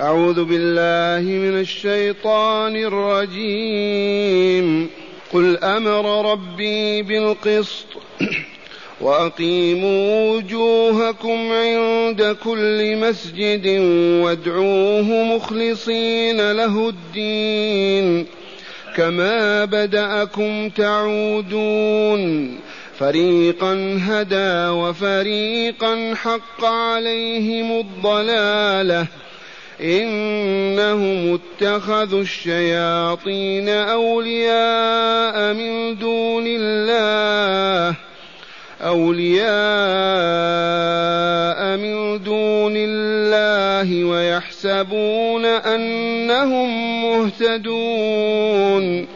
أعوذ بالله من الشيطان الرجيم. قل أمر ربي بالقسط وأقيموا وجوهكم عند كل مسجد وادعوه مخلصين له الدين. كما بدأكم تعودون. فريقا هدى وفريقا حق عليهم الضلالة. إنهم اتخذوا الشياطين أولياء من دون الله أولياء من دون الله ويحسبون أنهم مهتدون.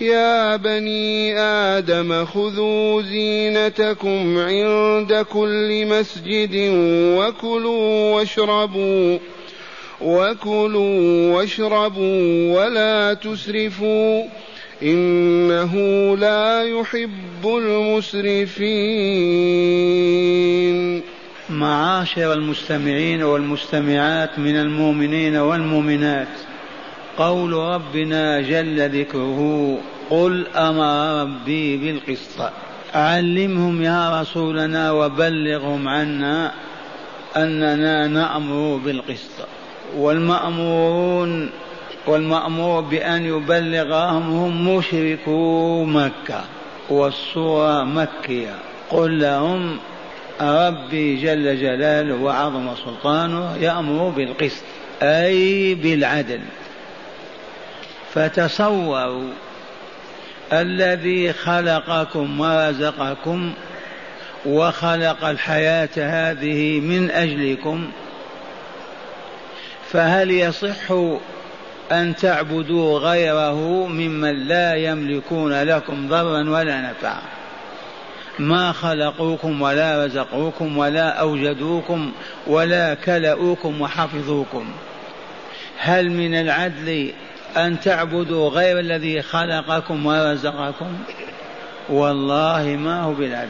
يا بني آدم خذوا زينتكم عند كل مسجد وكلوا واشربوا. وكلوا واشربوا ولا تسرفوا إنه لا يحب المسرفين معاشر المستمعين والمستمعات من المؤمنين والمؤمنات قول ربنا جل ذكره قل أمر ربي بالقسط علمهم يا رسولنا وبلغهم عنا اننا نامر بالقسط. والمأمورون والمأمور بأن يبلغهم هم مشركو مكة والصورة مكية. قل لهم ربي جل جلاله وعظم سلطانه يأمر بالقسط أي بالعدل. فتصوروا الذي خلقكم ورزقكم وخلق الحياة هذه من أجلكم فهل يصح أن تعبدوا غيره ممن لا يملكون لكم ضرا ولا نفعا؟ ما خلقوكم ولا رزقوكم ولا أوجدوكم ولا كلؤوكم وحفظوكم. هل من العدل أن تعبدوا غير الذي خلقكم ورزقكم؟ والله ما هو بالعدل.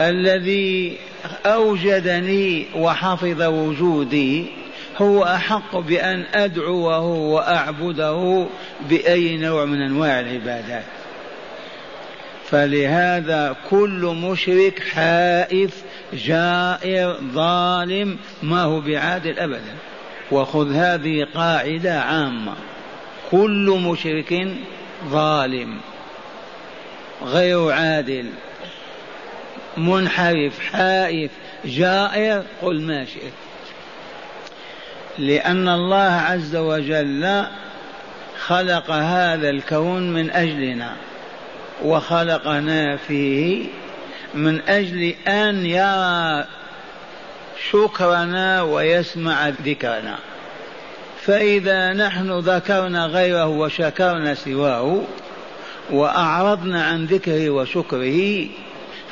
الذي أوجدني وحفظ وجودي هو أحق بأن أدعوه وأعبده بأي نوع من أنواع العبادات. فلهذا كل مشرك حائف جائر ظالم ما هو بعادل أبدا وخذ هذه قاعدة عامة. كل مشرك ظالم غير عادل منحرف حائف جائر قل ما شئت. لأن الله عز وجل خلق هذا الكون من أجلنا وخلقنا فيه من أجل أن يرى شكرنا ويسمع ذكرنا. فإذا نحن ذكرنا غيره وشكرنا سواه وأعرضنا عن ذكره وشكره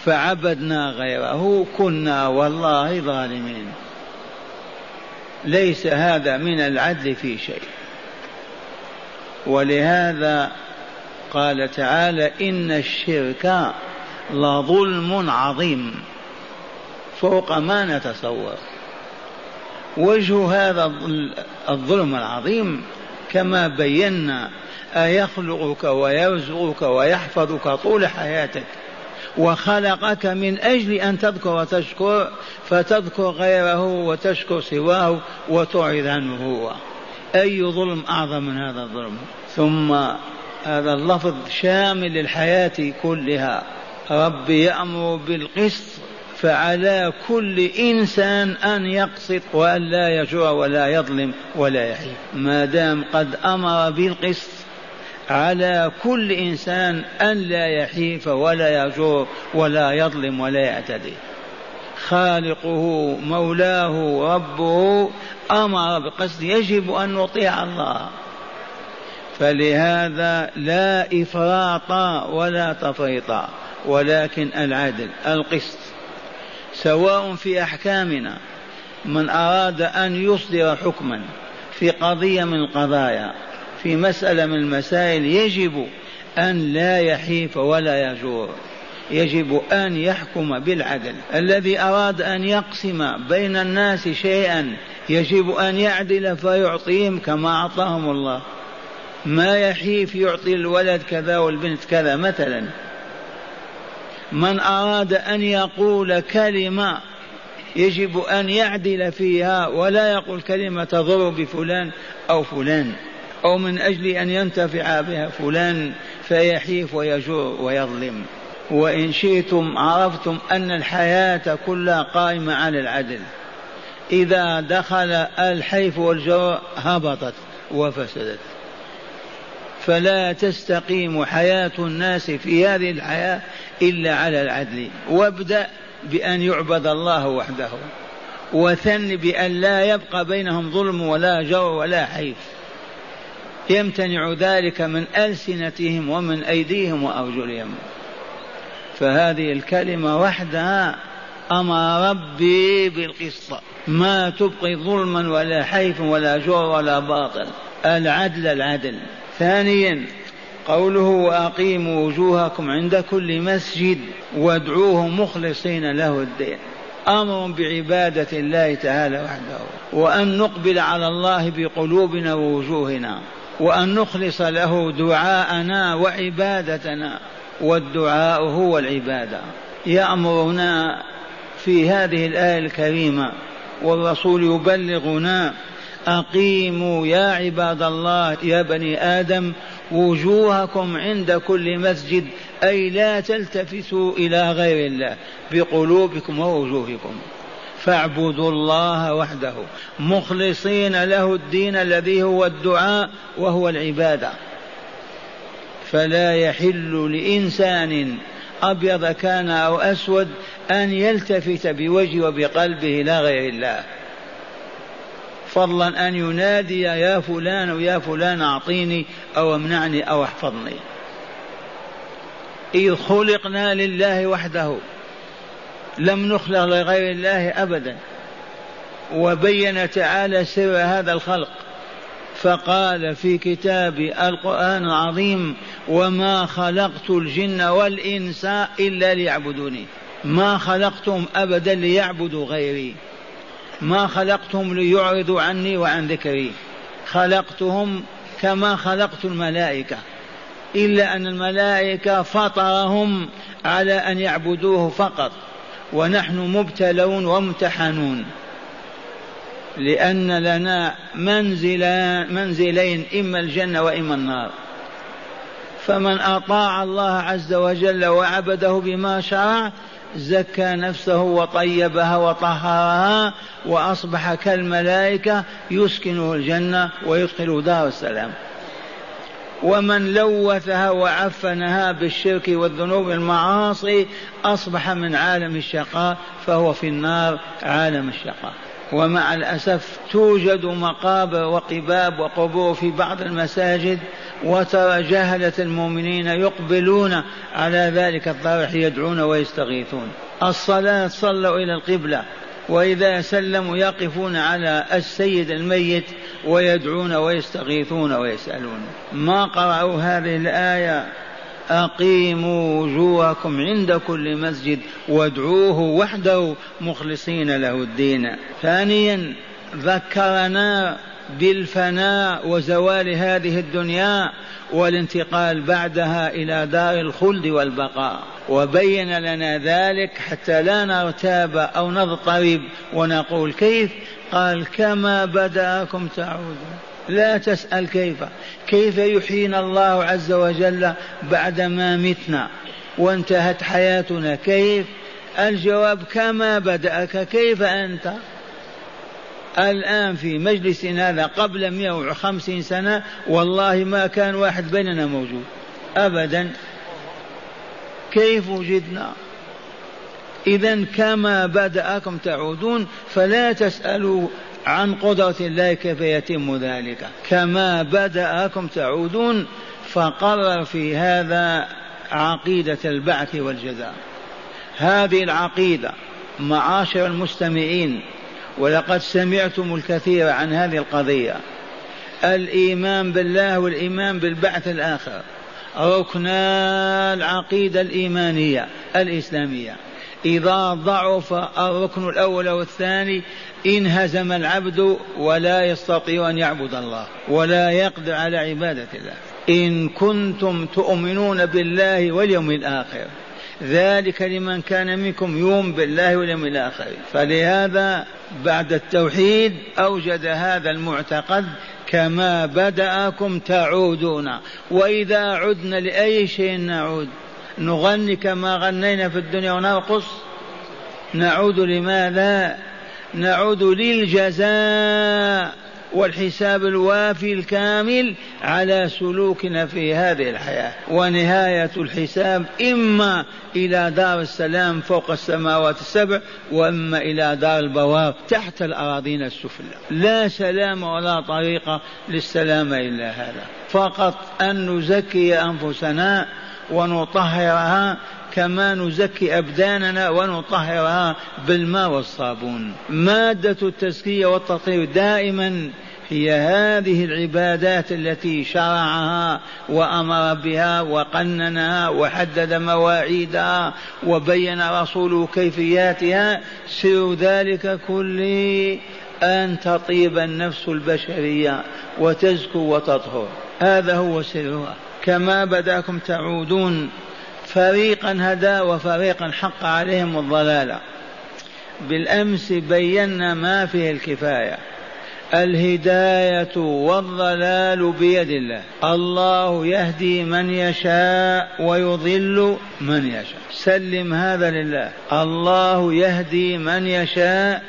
فعبدنا غيره كنا والله ظالمين. ليس هذا من العدل في شيء. ولهذا قال تعالى إن الشرك لظلم عظيم. فوق ما نتصور. وجه هذا الظلم العظيم كما بينا أيخلقك ويرزقك ويحفظك طول حياتك. وخلقك من أجل أن تذكر وتشكر فتذكر غيره وتشكر سواه وتعرض عنه هو. أي ظلم أعظم من هذا الظلم. ثم هذا اللفظ شامل للحياة كلها. ربي يأمر بالقسط فعلى كل إنسان أن يقسط وأن لا يجوع ولا يظلم ولا يحيف ما دام قد أمر بالقسط على كل إنسان أن لا يحيف ولا يجور ولا يظلم ولا يعتدي. خالقه مولاه ربه أمر بقصد يجب أن نطيع الله. فلهذا لا إفراط ولا تفريط ولكن العدل القسط. سواء في أحكامنا من أراد أن يصدر حكما في قضية من القضايا في مسألة من المسائل يجب أن لا يحيف ولا يجور. يجب أن يحكم بالعدل. الذي أراد أن يقسم بين الناس شيئا يجب أن يعدل فيعطيهم كما أعطاهم الله. ما يحيف يعطي الولد كذا والبنت كذا مثلا. من أراد أن يقول كلمة يجب أن يعدل فيها ولا يقول كلمة تضر بفلان أو فلان. أو من أجل أن ينتفع بها فلان فيحيف ويجور ويظلم. وإن شئتم عرفتم أن الحياة كلها قائمة على العدل. إذا دخل الحيف والجور هبطت وفسدت. فلا تستقيم حياة الناس في هذه الحياة إلا على العدل. وابدأ بأن يعبد الله وحده. وثن بأن لا يبقى بينهم ظلم ولا جور ولا حيف. يمتنع ذلك من ألسنتهم ومن أيديهم وأرجلهم. فهذه الكلمة وحدها أمر ربي بالقسط. ما تبقي ظلما ولا حيف ولا جور ولا باطل. العدل العدل. ثانيا قوله وأقيموا وجوهكم عند كل مسجد وادعوه مخلصين له الدين. أمر بعبادة الله تعالى وحده. وأن نقبل على الله بقلوبنا ووجوهنا. وأن نخلص له دعاءنا وعبادتنا والدعاء هو العبادة. يأمرنا في هذه الآية الكريمة والرسول يبلغنا أقيموا يا عباد الله يا بني آدم وجوهكم عند كل مسجد أي لا تلتفتوا إلى غير الله بقلوبكم ووجوهكم. فاعبدوا الله وحده مخلصين له الدين الذي هو الدعاء وهو العبادة. فلا يحل لإنسان أبيض كان أو أسود أن يلتفت بوجهه وبقلبه إلى غير الله. فضلا أن ينادي يا فلان ويا فلان أعطيني أو امنعني أو احفظني. إذ خلقنا لله وحده لم نخلق لغير الله أبدا. وبين تعالى سر هذا الخلق. فقال في كتاب القرآن العظيم وما خلقت الجن والإنس إلا ليعبدوني. ما خلقتهم أبدا ليعبدوا غيري. ما خلقتهم ليعرضوا عني وعن ذكري. خلقتهم كما خلقت الملائكة. إلا أن الملائكة فطرهم على أن يعبدوه فقط. ونحن مبتلون وممتحنون لأن لنا منزلان منزلين إما الجنة وإما النار. فمن أطاع الله عز وجل وعبده بما شرع زكى نفسه وطيبها وطهرها وأصبح كالملائكة يسكنه الجنة ويدخله دار السلام. ومن لوثها وعفنها بالشرك والذنوب والمعاصي أصبح من عالم الشقاء فهو في النار عالم الشقاء. ومع الأسف توجد مقابر وقباب وقبور في بعض المساجد وترى جهلة المؤمنين يقبلون على ذلك الضرح يدعون ويستغيثون. الصلاة صلوا إلى القبلة. وإذا سلموا يقفون على السيد الميت ويدعون ويستغيثون ويسألون. ما قرأوا هذه الآية؟ أقيموا وجوهكم عند كل مسجد وادعوه وحده مخلصين له الدين. ثانيا ذكرنا بالفناء وزوال هذه الدنيا والانتقال بعدها إلى دار الخلد والبقاء. وبين لنا ذلك حتى لا نرتاب أو نضطرب ونقول كيف؟ قال كما بدأكم تعودون. لا تسأل كيف. كيف يحيينا الله عز وجل بعدما متنا؟ وانتهت حياتنا. كيف؟ الجواب كما بدأك. كيف أنت؟ الآن في مجلسنا هذا قبل 150 سنة والله ما كان واحد بيننا موجود. أبدا. كيف وجدنا؟ إذا كما بدأكم تعودون فلا تسألوا عن قدرة الله كيف يتم ذلك. كما بدأكم تعودون فقرر في هذا عقيدة البعث والجزاء. هذه العقيدة معاشر المستمعين ولقد سمعتم الكثير عن هذه القضية. الإيمان بالله والإيمان بالبعث الآخر. ركنا العقيدة الإيمانية الإسلامية. إذا ضعف الركن الأول والثاني انهزم العبد ولا يستطيع أن يعبد الله ولا يقدر على عبادة الله. إن كنتم تؤمنون بالله واليوم الآخر. ذلك لمن كان منكم يؤمن بالله واليوم الآخر. فلهذا بعد التوحيد أوجد هذا المعتقد كما بدأكم تعودون. وإذا عدنا لأي شيء نعود؟ نغني كما غنينا في الدنيا ونرقص نعود لماذا؟ نعود للجزاء. والحساب الوافي الكامل على سلوكنا في هذه الحياة. ونهاية الحساب إما إلى دار السلام فوق السماوات السبع وإما إلى دار البوار تحت الأراضين السفلى. لا سلام ولا طريقة للسلام إلا هذا. فقط أن نزكي أنفسنا ونطهرها كما نزكي أبداننا ونطهرها بالماء والصابون. مادة التزكية والتطهير دائما هي هذه العبادات التي شرعها وأمر بها وقننها وحدد مواعيدها وبين رسوله كيفياتها. سر ذلك كله أن تطيب النفس البشرية وتزكو وتطهر. هذا هو سرها. كما بدأكم تعودون فريقا هدى وفريقا حق عليهم الضلاله بالأمس بينا ما فيه الكفاية. الهداية والضلال بيد الله. الله يهدي من يشاء ويضل من يشاء. سلم هذا لله. الله يهدي من يشاء.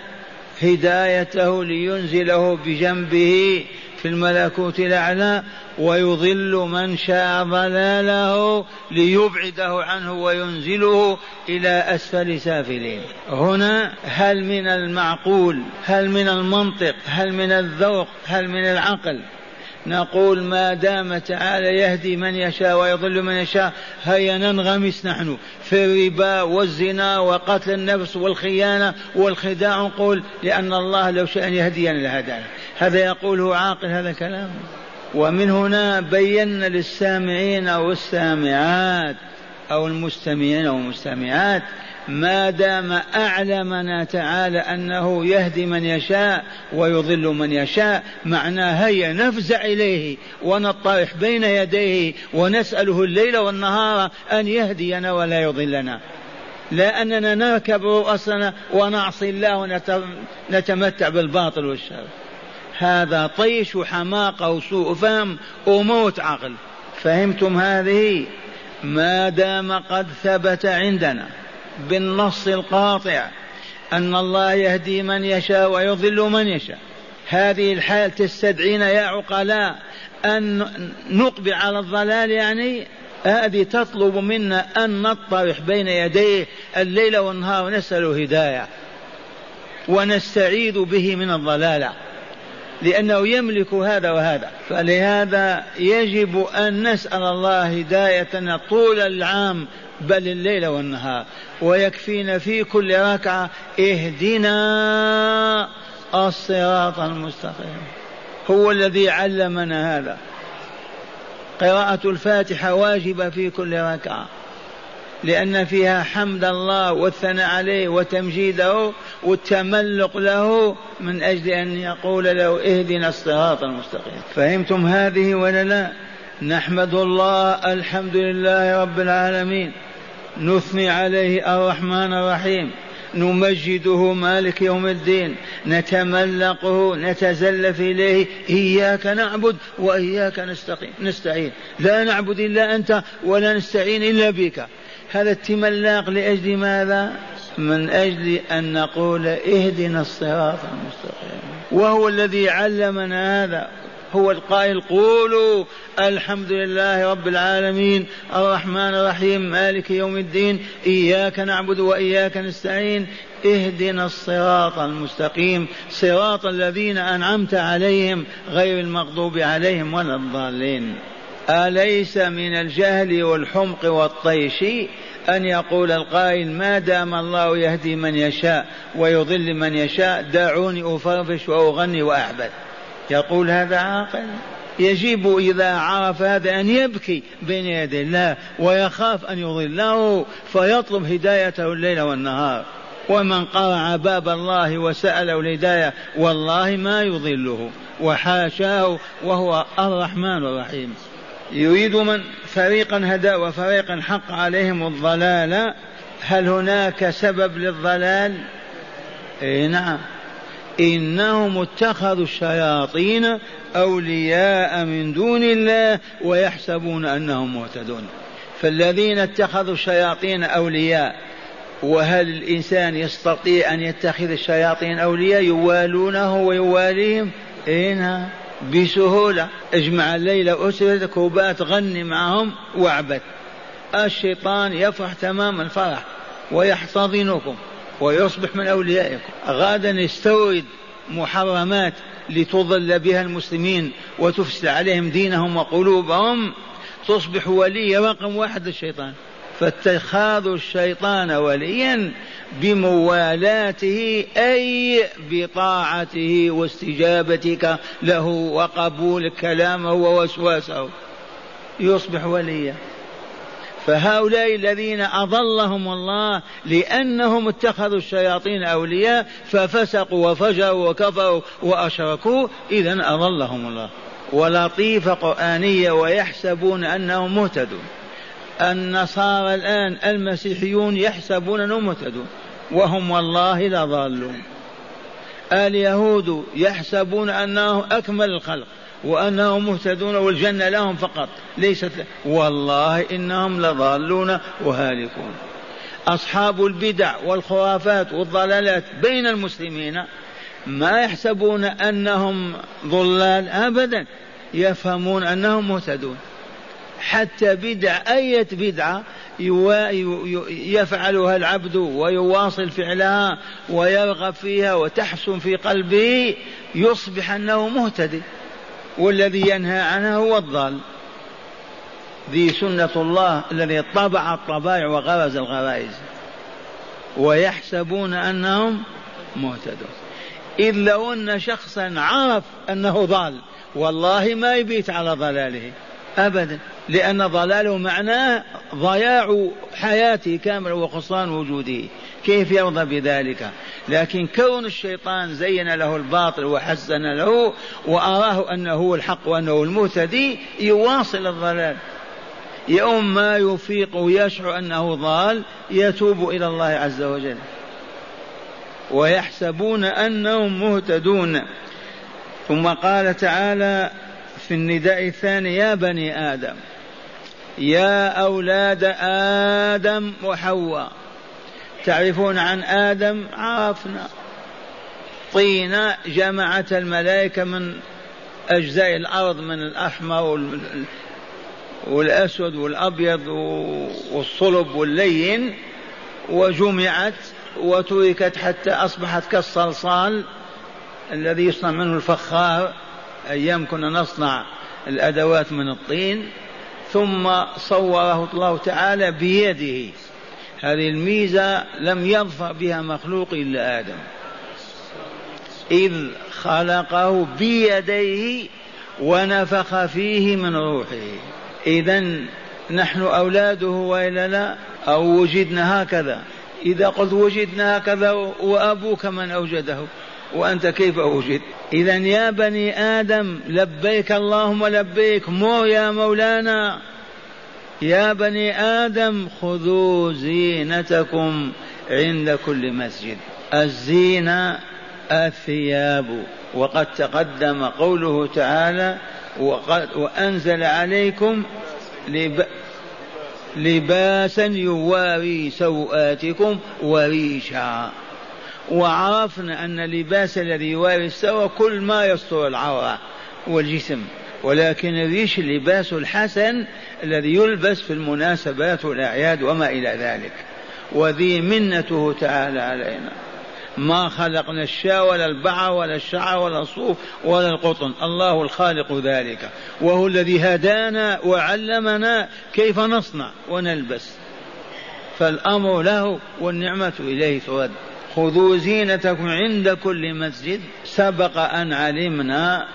هدايته لينزله بجنبه. في الملكوت الأعلى ويضل من شاء ضلاله ليبعده عنه وينزله إلى أسفل سافلين. هنا هل من المعقول هل من المنطق هل من الذوق هل من العقل؟ نقول ما دام تعالى يهدي من يشاء ويضل من يشاء هيا ننغمس نحن في الربا والزنا وقتل النفس والخيانة والخداع. نقول لأن الله لو شاء أن يهدينا لهدانا. هذا يقوله عاقل هذا كلام ومن هنا بينا للسامعين والسامعات أو المستمعين والمستمعات ما دام أعلمنا تعالى أنه يهدي من يشاء ويضل من يشاء معناه هيا نفزع إليه ونطرح بين يديه ونسأله الليل والنهار أن يهدينا ولا يضلنا. لا أننا نركب رؤوسنا ونعصي الله ونتمتع بالباطل والشر. هذا طيش وحماقة وسوء فهم وموت عقل. فهمتم هذه؟ ما دام قد ثبت عندنا بالنص القاطع أن الله يهدي من يشاء ويضل من يشاء. هذه الحال تستدعينا يا عقلاء أن نقبل على الضلال يعني؟ هذه تطلب منا أن نطرح بين يديه الليل والنهار ونسأل هداية ونستعيذ به من الضلالة. لأنه يملك هذا وهذا. فلهذا يجب أن نسأل الله هدايتنا طول العام بل الليل والنهار. ويكفينا في كل ركعة اهدنا الصراط المستقيم. هو الذي علمنا هذا. قراءة الفاتحة واجبة في كل ركعة. لأن فيها حمد الله والثناء عليه وتمجيده والتملق له من أجل أن يقول له اهدنا الصراط المستقيم. فهمتم هذه ولا لا؟ نحمد الله الحمد لله رب العالمين. نثني عليه الرحمن الرحيم. نمجده مالك يوم الدين. نتملقه نتزلف إليه. إياك نعبد وإياك نستقيم. نستعين. لا نعبد إلا أنت ولا نستعين إلا بك. هذا التملاق لأجل ماذا؟ من أجل أن نقول اهدنا الصراط المستقيم. وهو الذي علمنا هذا. هو القائل قولوا الحمد لله رب العالمين الرحمن الرحيم مالك يوم الدين إياك نعبد وإياك نستعين. اهدنا الصراط المستقيم. صراط الذين أنعمت عليهم غير المغضوب عليهم ولا الضالين. أليس من الجهل والحمق والطيش أن يقول القائل ما دام الله يهدي من يشاء ويضل من يشاء دعوني أفرفش وأغني وأعبد. يقول هذا عاقل. يجب إذا عرف هذا أن يبكي بين يدي الله ويخاف أن يضله فيطلب هدايته الليل والنهار. ومن قرع باب الله وسأله الهداية والله ما يضله. وحاشاه وهو الرحمن الرحيم. يريد من فريقا هدى وفريقا حق عليهم الضلال هل هناك سبب للضلال؟ اي نعم. إنهم اتخذوا الشياطين أولياء من دون الله ويحسبون أنهم مهتدون فالذين اتخذوا الشياطين أولياء وهل الإنسان يستطيع أن يتخذ الشياطين أولياء؟ يوالونه ويواليهم. اي نعم. بسهولة. اجمع الليلة أسرتك كوبات غني معهم واعبد. الشيطان يفرح تمام الفرح ويحتضنكم ويصبح من أوليائكم. غدا يستورد محرمات لتضل بها المسلمين وتفسد عليهم دينهم وقلوبهم. تصبح ولي رقم واحد للشيطان. فاتخاذ الشيطان وليا بموالاته أي بطاعته واستجابتك له وقبول كلامه ووسواسه. يصبح وليا. فهؤلاء الذين أضلهم الله لأنهم اتخذوا الشياطين أولياء ففسقوا وفجروا وكفروا وأشركوا اذا أضلهم الله. ولطيفة قرآنية ويحسبون أنهم مهتدون. النصارى الآن المسيحيون يحسبون أنهم مهتدون وهم والله لضالون اليهود يحسبون أنهم أكمل الخلق وأنهم مهتدون والجنة لهم فقط. ليست والله إنهم لضالون وهالكون. أصحاب البدع والخرافات والضلالات بين المسلمين ما يحسبون أنهم ضلال أبدا يفهمون أنهم مهتدون. حتى بدع أية بدعة يفعلها العبد ويواصل فعلها ويرغب فيها وتحسن في قلبه يصبح أنه مهتدي. والذي ينهى عنها هو الضال. ذي سنة الله الذي طبع الطبائع وغرز الغرائز. ويحسبون أنهم مهتدون. إذ لو أن شخصا عرف أنه ضال والله ما يبيت على ضلاله. أبدا لأن ضلاله معناه ضياع حياته كاملة وخسران وجوده. كيف يرضى بذلك؟ لكن كون الشيطان زين له الباطل وحسن له وأراه أنه هو الحق وأنه المهتدي يواصل الضلال. يوم ما يفيق ويشعر أنه ضال يتوب إلى الله عز وجل. ويحسبون أنهم مهتدون. ثم قال تعالى في النداء الثاني يا بني آدم. يا أولاد آدم وحواء. تعرفون عن آدم؟ عرفنا. طين جمعت الملائكة من أجزاء الأرض من الأحمر والأسود والأبيض والصلب واللين وجمعت وتركت حتى أصبحت كالصلصال الذي يصنع منه الفخار. أيام كنا نصنع الأدوات من الطين ثم صوره الله تعالى بيده. هذه الميزة لم يظفر بها مخلوق إلا آدم. إذ خلقه بيديه ونفخ فيه من روحه. إذا نحن أولاده وإلا لا؟ أو وجدنا هكذا؟ إذا قلت وجدنا هكذا وأبوك من أوجده؟ وأنت كيف وجدت إذا يا بني آدم لبيك اللهم لبيك مو يا مولانا. يا بني آدم خذوا زينتكم عند كل مسجد. الزينة الثياب. وقد تقدم قوله تعالى وقد وأنزل عليكم لب لباسا يواري سوآتكم وريشا. وعرفنا أن اللباس الذي يواري السوى كل ما يستر العورة والجسم. ولكن الريش اللباس الحسن الذي يلبس في المناسبات والأعياد وما إلى ذلك؟ وذي منته تعالى علينا. ما خلقنا الشاة ولا البعر ولا الشعر ولا الصوف ولا القطن. الله الخالق ذلك. وهو الذي هدانا وعلمنا كيف نصنع ونلبس. فالأمر له والنعمة إليه ترد. خذوا زينتكم عند كل مسجد. سبق أن علمنا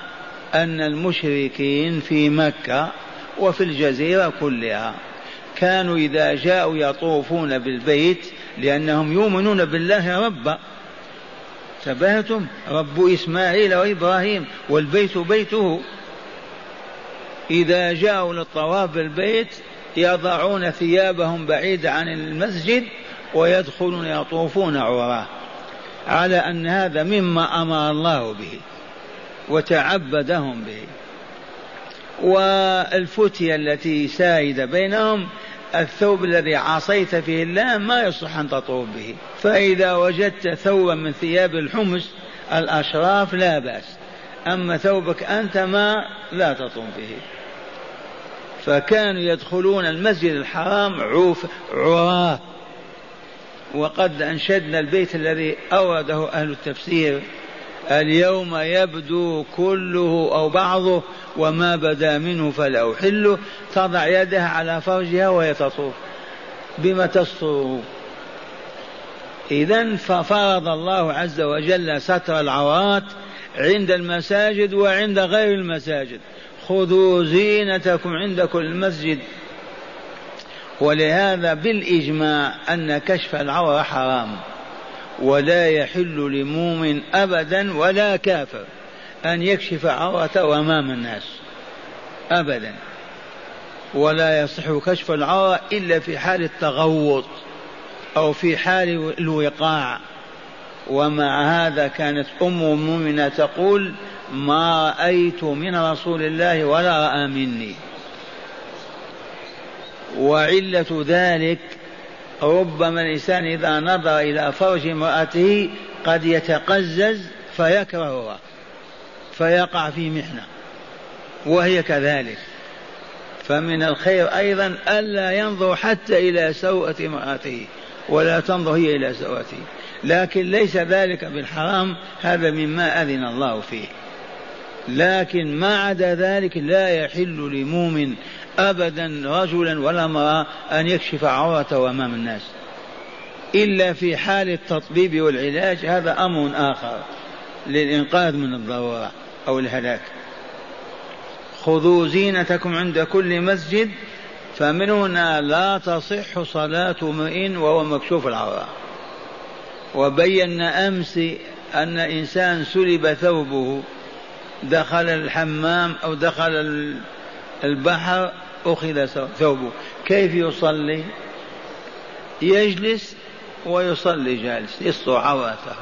أن المشركين في مكة وفي الجزيرة كلها كانوا إذا جاءوا يطوفون بالبيت لأنهم يؤمنون بالله ربا تبهتم رب إسماعيل وإبراهيم والبيت بيته. إذا جاءوا للطواف بالبيت يضعون ثيابهم بعيد عن المسجد ويدخلون يطوفون عراه على أن هذا مما أمر الله به وتعبدهم به. والفتية التي سائدة بينهم الثوب الذي عصيت فيه الله ما يصح أن تطوف به. فإذا وجدت ثوبا من ثياب الحمص الأشراف لا بأس أما ثوبك أنت ما لا تطوف به. فكانوا يدخلون المسجد الحرام عوف عراه وقد أنشدنا البيت الذي أورده أهل التفسير. اليوم يبدو كله أو بعضه وما بدا منه فلا أحله تضع يدها على فرجها وهي تطوف بما تستر إذا ففرض الله عز وجل ستر العورات عند المساجد وعند غير المساجد. خذوا زينتكم عند كل مسجد. ولهذا بالإجماع أن كشف العورة حرام ولا يحل لمؤمن أبدا ولا كافر أن يكشف عورته أمام الناس أبدا. ولا يصح كشف العورة إلا في حال التغوط أو في حال الوقاع. ومع هذا كانت أم المؤمنة تقول ما رأيت من رسول الله ولا رأى مني. وعلة ذلك ربما الإنسان إذا نظر إلى فرج امرأته قد يتقزز فيكرهها فيقع في محنة وهي كذلك. فمن الخير أيضا ألا ينظر حتى إلى سوءة امرأته ولا تنظر هي إلى سوءته. لكن ليس ذلك بالحرام هذا مما أذن الله فيه. لكن ما عدا ذلك لا يحل لمؤمن أبدا رجلا ولا امرأة أن يكشف عورته أمام الناس. إلا في حال التطبيب والعلاج هذا أمر آخر للإنقاذ من الضرورة أو الهلاك. خذوا زينتكم عند كل مسجد فمن هنا لا تصح صلاة امرئ وهو مكشوف العورة. وبينا أمس أن إنسان سلب ثوبه دخل الحمام أو دخل البحر أخذ ثوبه. كيف يصلي؟ يجلس ويصلي جالس يستر عورته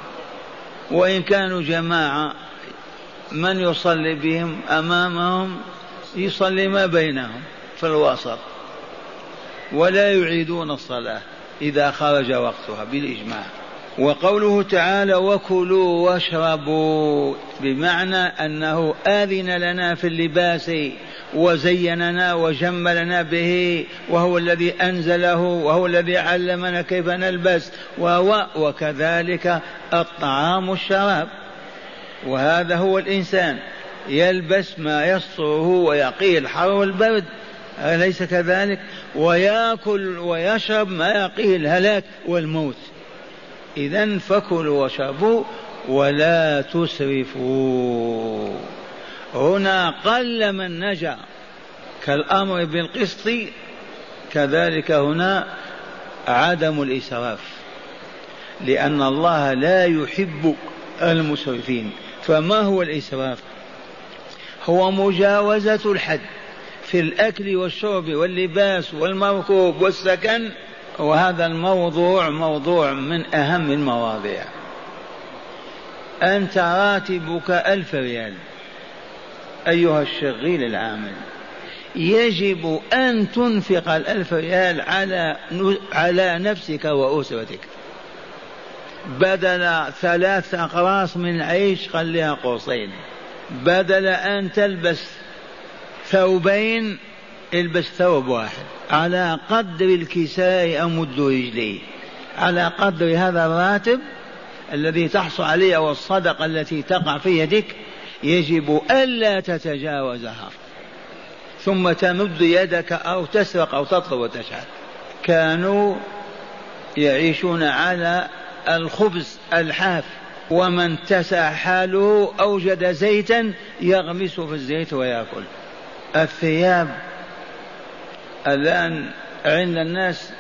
وإن كانوا جماعة من يصلي بهم؟ أمامهم يصلي ما بينهم في الوسط. ولا يعيدون الصلاة إذا خرج وقتها بالإجماع. وقوله تعالى وكلوا واشربوا بمعنى أنه آذن لنا في اللباس وزيننا وجملنا به وهو الذي أنزله وهو الذي علمنا كيف نلبس وهو وكذلك الطعام والشراب. وهذا هو الإنسان يلبس ما يستره ويقيه الحر والبرد أليس كذلك؟ ويأكل ويشرب ما يقيه الهلاك والموت. إذا فكلوا واشربوا ولا تسرفوا. هنا قل من نجا كالأمر بالقسط كذلك هنا عدم الإسراف لأن الله لا يحب المسرفين. فما هو الإسراف؟ هو مجاوزة الحد في الأكل والشرب واللباس والمركوب والسكن وهذا الموضوع موضوع من أهم المواضيع. أنت راتبك ألف ريال. أيها الشغيل العامل يجب أن تنفق الألف ريال على على نفسك وأسرتك. بدل ثلاث أقراص من العيش خليها قوسين. بدل أن تلبس ثوبين البس ثوب واحد. على قدر الكساء أمد رجلي على قدر هذا الراتب الذي تحصل عليه أو الصدقة التي تقع في يدك يجب ألا تتجاوزها. ثم تمد يدك أو تسرق أو تطلب وتشعل. كانوا يعيشون على الخبز الحاف. ومن تسع حاله أوجد زيتا يغمس في الزيت ويأكل. الثياب الآن عند الناس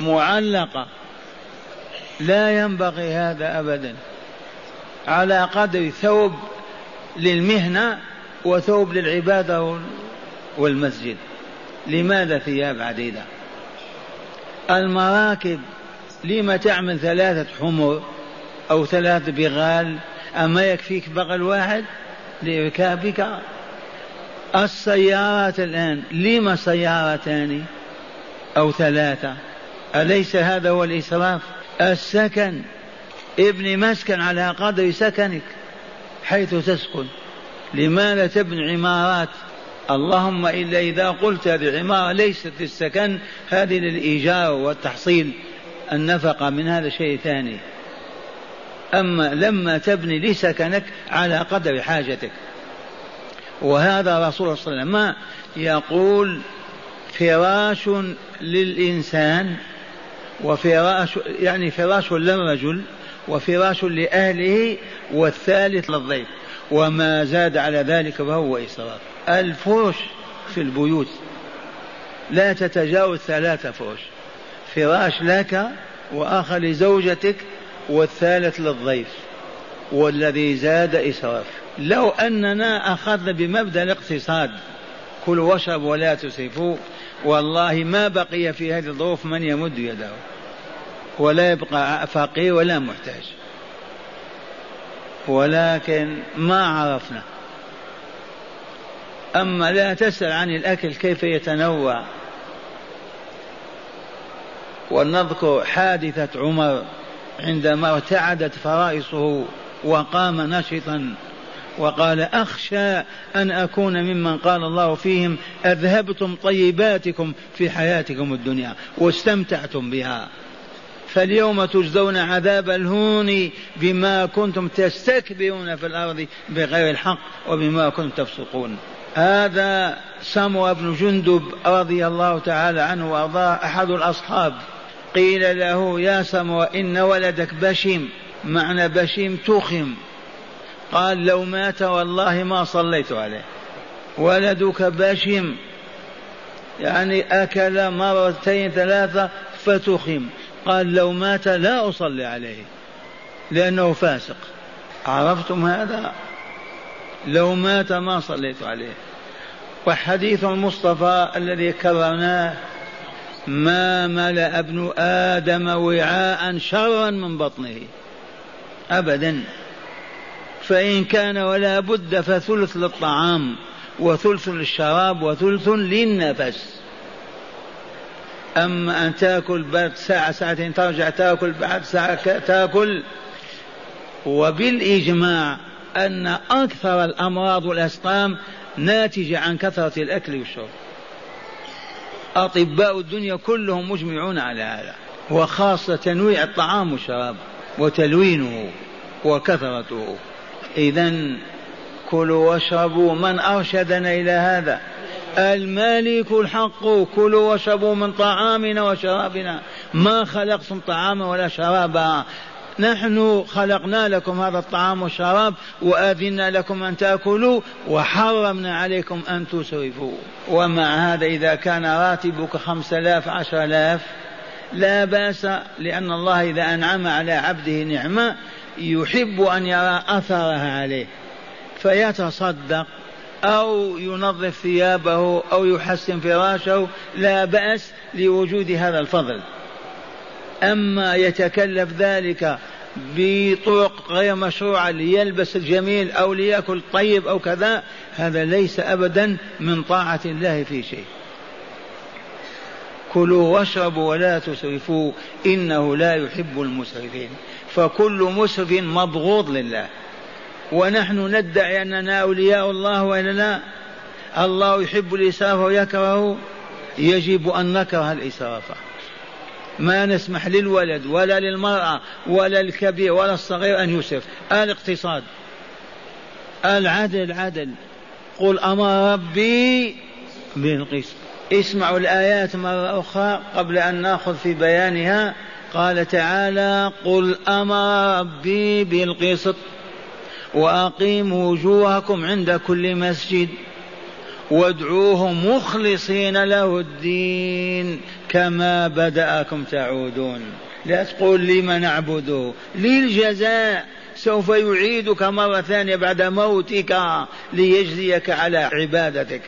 معلقة. لا ينبغي هذا أبدا. على قدر ثوب للمهنة وثوب للعبادة والمسجد. لماذا ثياب عديدة؟ المراكب لما تعمل ثلاثة حمر أو ثلاثة بغال أما يكفيك بغل واحد لإركابك السيارات الآن لما سيارتان أو ثلاثة؟ أليس هذا هو الإسراف؟ السكن ابني مسكن على قدر سكنك حيث تسكن. لماذا تبني عمارات؟ اللهم إلا إذا قلت هذه العمارة ليست للسكن هذه للإيجار والتحصيل. النفقة من هذا شيء ثاني. أما لما تبني لسكنك على قدر حاجتك. وهذا رسول صلى الله عليه وسلم. يقول فراش للإنسان وفراش يعني فراش للرجل وفراش لأهله والثالث للضيف. وما زاد على ذلك فهو إسراف. الفرش في البيوت لا تتجاوز ثلاثة فرش. فراش لك وآخر لزوجتك والثالث للضيف والذي زاد إسراف. لو أننا أخذنا بمبدأ الاقتصاد. كلوا واشربوا ولا تسرفوا. والله ما بقي في هذه الظروف من يمد يده. ولا يبقى فقير ولا محتاج. ولكن ما عرفنا. أما لا تسأل عن الأكل كيف يتنوع. ونذكر حادثة عمر عندما ارتعدت فرائصه وقام نشطا وقال أخشى أن أكون ممن قال الله فيهم أذهبتم طيباتكم في حياتكم الدنيا واستمتعتم بها. فاليوم تجزون عذاب الهون بما كنتم تستكبرون في الأرض بغير الحق وبما كنتم تفسقون. هذا سمو بن جندب رضي الله تعالى عنه وأرضاه أحد الأصحاب. قيل له يا سمو إن ولدك بشيم معنى بشيم تخم. قال لو مات والله ما صليت عليه. ولدك بشم. يعني أكل مرتين ثلاثة فتخم. قال لو مات لا أصلي عليه. لأنه فاسق. عرفتم هذا؟ لو مات ما صليت عليه. وحديث المصطفى الذي كررناه ما ملأ ابن آدم وعاء شرا من بطنه. أبدا. فإن كان ولا بد فثلث للطعام وثلث للشراب وثلث للنفس. أما أن تأكل بعد ساعة ساعتين ترجع تأكل بعد ساعة تأكل. وبالإجماع أن أكثر الأمراض والأسقام ناتجة عن كثرة الأكل والشرب. أطباء الدنيا كلهم مجمعون على هذا وخاصة تنويع الطعام والشراب وتلوينه وكثرته. إذا كلوا واشربوا من أرشدنا إلى هذا. المالك الحق كلوا واشربوا من طعامنا وشرابنا. ما خلقتم طعاما ولا شرابا. نحن خلقنا لكم هذا الطعام والشراب وآذنا لكم أن تأكلوا وحرمنا عليكم أن تسرفوا. ومع هذا إذا كان راتبك خمس آلاف عشر آلاف لا بأس لأن الله إذا أنعم على عبده نعمة يحب أن يرى أثرها عليه فيتصدق أو ينظف ثيابه أو يحسن فراشه لا بأس لوجود هذا الفضل. أما يتكلف ذلك بطرق غير مشروعة ليلبس الجميل أو ليأكل الطيب أو كذا هذا ليس أبدا من طاعة الله في شيء. كلوا واشربوا ولا تسرفوا إنه لا يحب المسرفين. فكل مسرف مبغوض لله. ونحن ندعي أننا أولياء الله وإلا لا؟ الله يحب الإسراف ويكره يجب أن نكره الإسراف. ما نسمح للولد ولا للمرأة ولا الكبير ولا الصغير أن يسرف. الاقتصاد العدل عدل. قل أمر ربي بالقسط. اسمعوا الآيات مرة أخرى قبل أن نأخذ في بيانها. قال تعالى قل أمر ربي بالقسط وأقيموا وجوهكم عند كل مسجد وادعوه مخلصين له الدين كما بدأكم تعودون. لا تقول لم نعبده للجزاء سوف يعيدك مرة ثانية بعد موتك ليجزيك على عبادتك.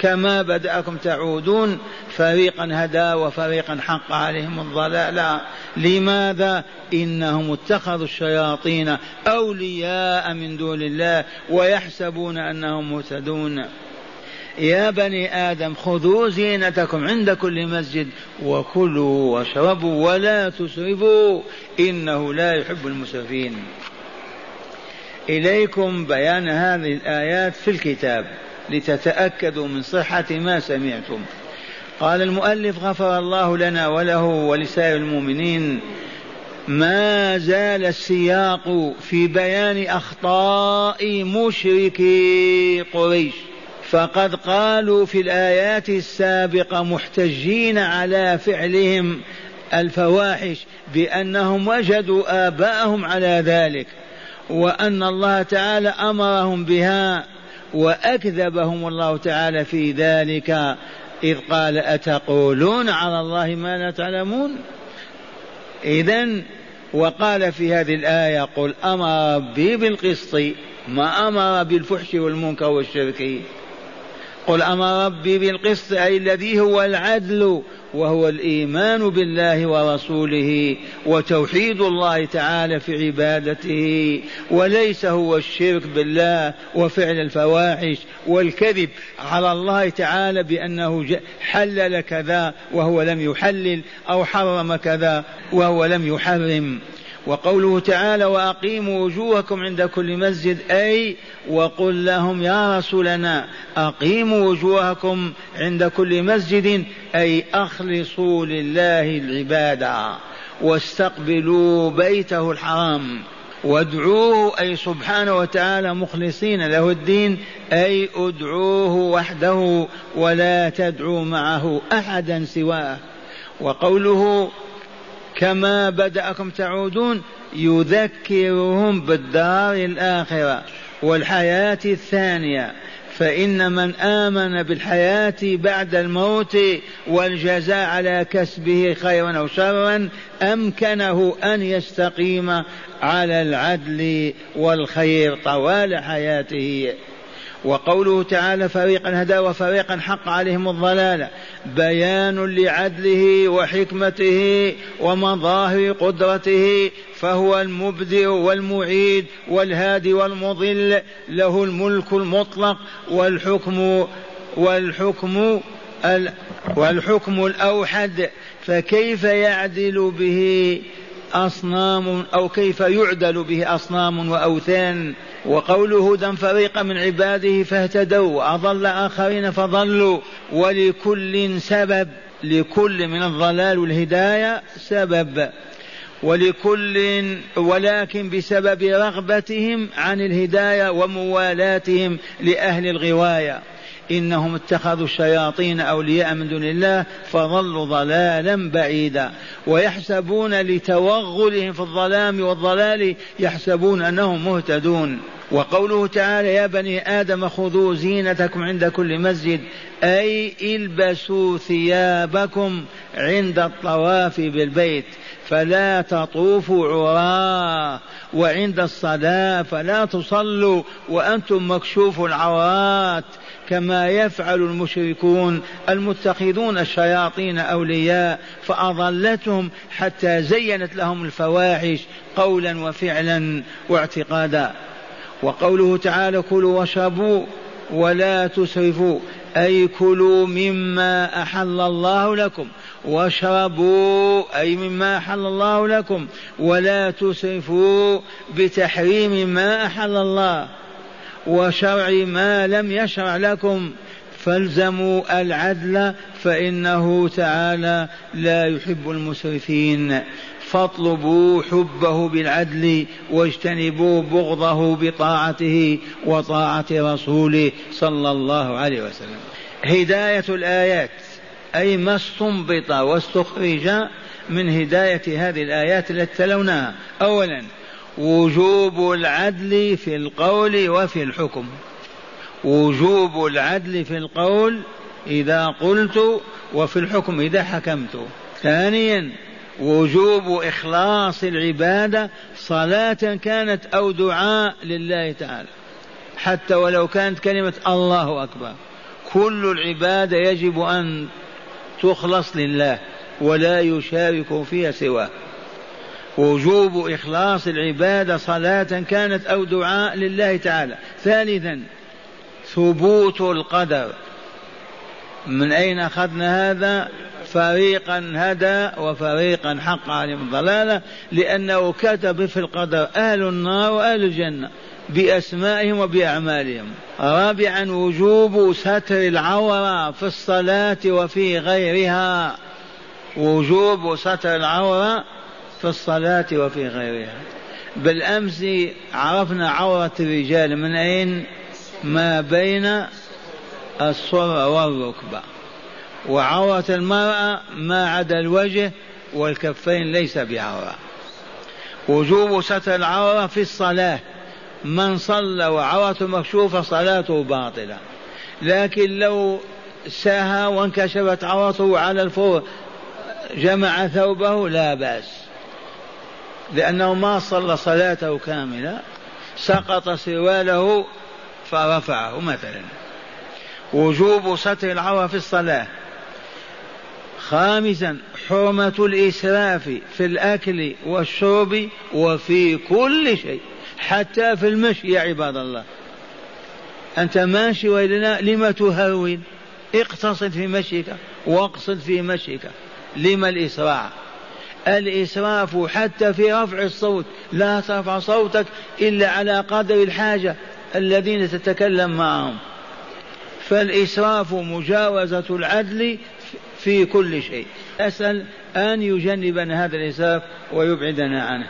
كما بدأكم تعودون فريقا هدى وفريقا حق عليهم الضلالة لماذا؟ إنهم اتخذوا الشياطين أولياء من دون الله ويحسبون أنهم مهتدون. يا بني آدم خذوا زينتكم عند كل مسجد وكلوا واشربوا ولا تسرفوا. إنه لا يحب المسرفين. إليكم بيان هذه الآيات في الكتاب. لتتأكدوا من صحة ما سمعتم. قال المؤلف غفر الله لنا وله ولسائر المؤمنين ما زال السياق في بيان أخطاء مشركي قريش. فقد قالوا في الآيات السابقة محتجين على فعلهم الفواحش بأنهم وجدوا آباءهم على ذلك وأن الله تعالى أمرهم بها وأكذبهم الله تعالى في ذلك إذ قال أتقولون على الله ما لا تعلمون؟ إذا وقال في هذه الآية قل أمر ربي بالقسط ما أمر بالفحش والمنكر والشرك. قل أمر ربي بالقسط أي الذي هو العدل وهو الإيمان بالله ورسوله وتوحيد الله تعالى في عبادته وليس هو الشرك بالله وفعل الفواحش والكذب على الله تعالى بأنه حلل كذا وهو لم يحلل أو حرم كذا وهو لم يحرم. وقوله تعالى وأقيموا وجوهكم عند كل مسجد أي وقل لهم يا رسولنا أقيموا وجوهكم عند كل مسجد أي أخلصوا لله العبادة واستقبلوا بيته الحرام وادعوه أي سبحانه وتعالى مخلصين له الدين أي ادعوه وحده ولا تدعوا معه أحدا سواه. وقوله كما بدأكم تعودون يذكرهم بالدار الآخرة والحياة الثانية. فإن من آمن بالحياة بعد الموت والجزاء على كسبه خيرا أو شرا أمكنه أن يستقيم على العدل والخير طوال حياته. وقوله تعالى فريقا هدى وفريقا حق عليهم الضلاله بيان لعدله وحكمته ومظاهر قدرته فهو المبدئ والمعيد والهادي والمضل له الملك المطلق والحكم والحكم والحكم الأوحد فكيف يعدل به أصنام أو كيف يعدل به أصنام وأوثان؟ وقوله هدى فريقا من عباده فاهتدوا وأضل آخرين فضلوا. ولكل سبب لكل من الضلال والهداية سبب. ولكل ولكن بسبب رغبتهم عن الهداية وموالاتهم لأهل الغواية. إنهم اتخذوا الشياطين أولياء من دون الله فضلوا ضلالا بعيدا. ويحسبون لتوغلهم في الظلام والضلال يحسبون أنهم مهتدون. وقوله تعالى يا بني آدم خذوا زينتكم عند كل مسجد أي البسوا ثيابكم عند الطواف بالبيت فلا تطوفوا عراه وعند الصلاة فلا تصلوا وأنتم مكشوف العورات. كما يفعل المشركون المتخذون الشياطين أولياء فأضلتهم حتى زينت لهم الفواحش قولا وفعلا واعتقادا. وقوله تعالى كلوا واشربوا ولا تسرفوا أي كلوا مما أحل الله لكم واشربوا أي مما أحل الله لكم ولا تسرفوا بتحريم ما أحل الله وشرع ما لم يشرع لكم فالزموا العدل فإنه تعالى لا يحب المسرفين. فاطلبوا حبه بالعدل واجتنبوا بغضه بطاعته وطاعة رسوله صلى الله عليه وسلم. هداية الآيات أي ما استنبط واستخرج من هداية هذه الآيات التي تلوناها. أولا وجوب العدل في القول وفي الحكم. وجوب العدل في القول إذا قلت وفي الحكم إذا حكمت. ثانيا وجوب إخلاص العبادة صلاة كانت أو دعاء لله تعالى. حتى ولو كانت كلمة الله أكبر. كل العبادة يجب أن تخلص لله ولا يشارك فيها سواه. وجوب إخلاص العبادة صلاة كانت أو دعاء لله تعالى. ثالثا ثبوت القدر. من أين أخذنا هذا؟ فريقا هدى وفريقا حق عليهم الضلالة لأنه كتب في القدر أهل النار وأهل الجنة بأسمائهم وبأعمالهم. رابعا وجوب ستر العورة في الصلاة وفي غيرها. وجوب ستر العورة في الصلاة وفي غيرها. بالأمس عرفنا عورة الرجال من أين؟ ما بين الصرع والركبة. وعورة المرأة ما عدا الوجه والكفين ليس بعورة. وجوب ستر العورة في الصلاة. من صلى وعورته مكشوفة صلاته باطلة. لكن لو ساها وانكشفت عورته على الفور جمع ثوبه لا بأس. لأنه ما صلى صلاته كاملة سقط سرواله فرفعه مثلا. وجوب ستر العورة في الصلاة. خامسا حرمة الإسراف في الأكل والشرب وفي كل شيء حتى في المشي يا عباد الله. أنت ماشي وإلنا لم تهرول اقتصد في مشيك واقصد في مشيك. لما الإسراع الإسراف حتى في رفع الصوت. لا ترفع صوتك إلا على قدر الحاجة الذين تتكلم معهم. فالإسراف مجاوزة العدل في كل شيء. أسأل أن يجنبنا هذا الإسراف ويبعدنا عنه.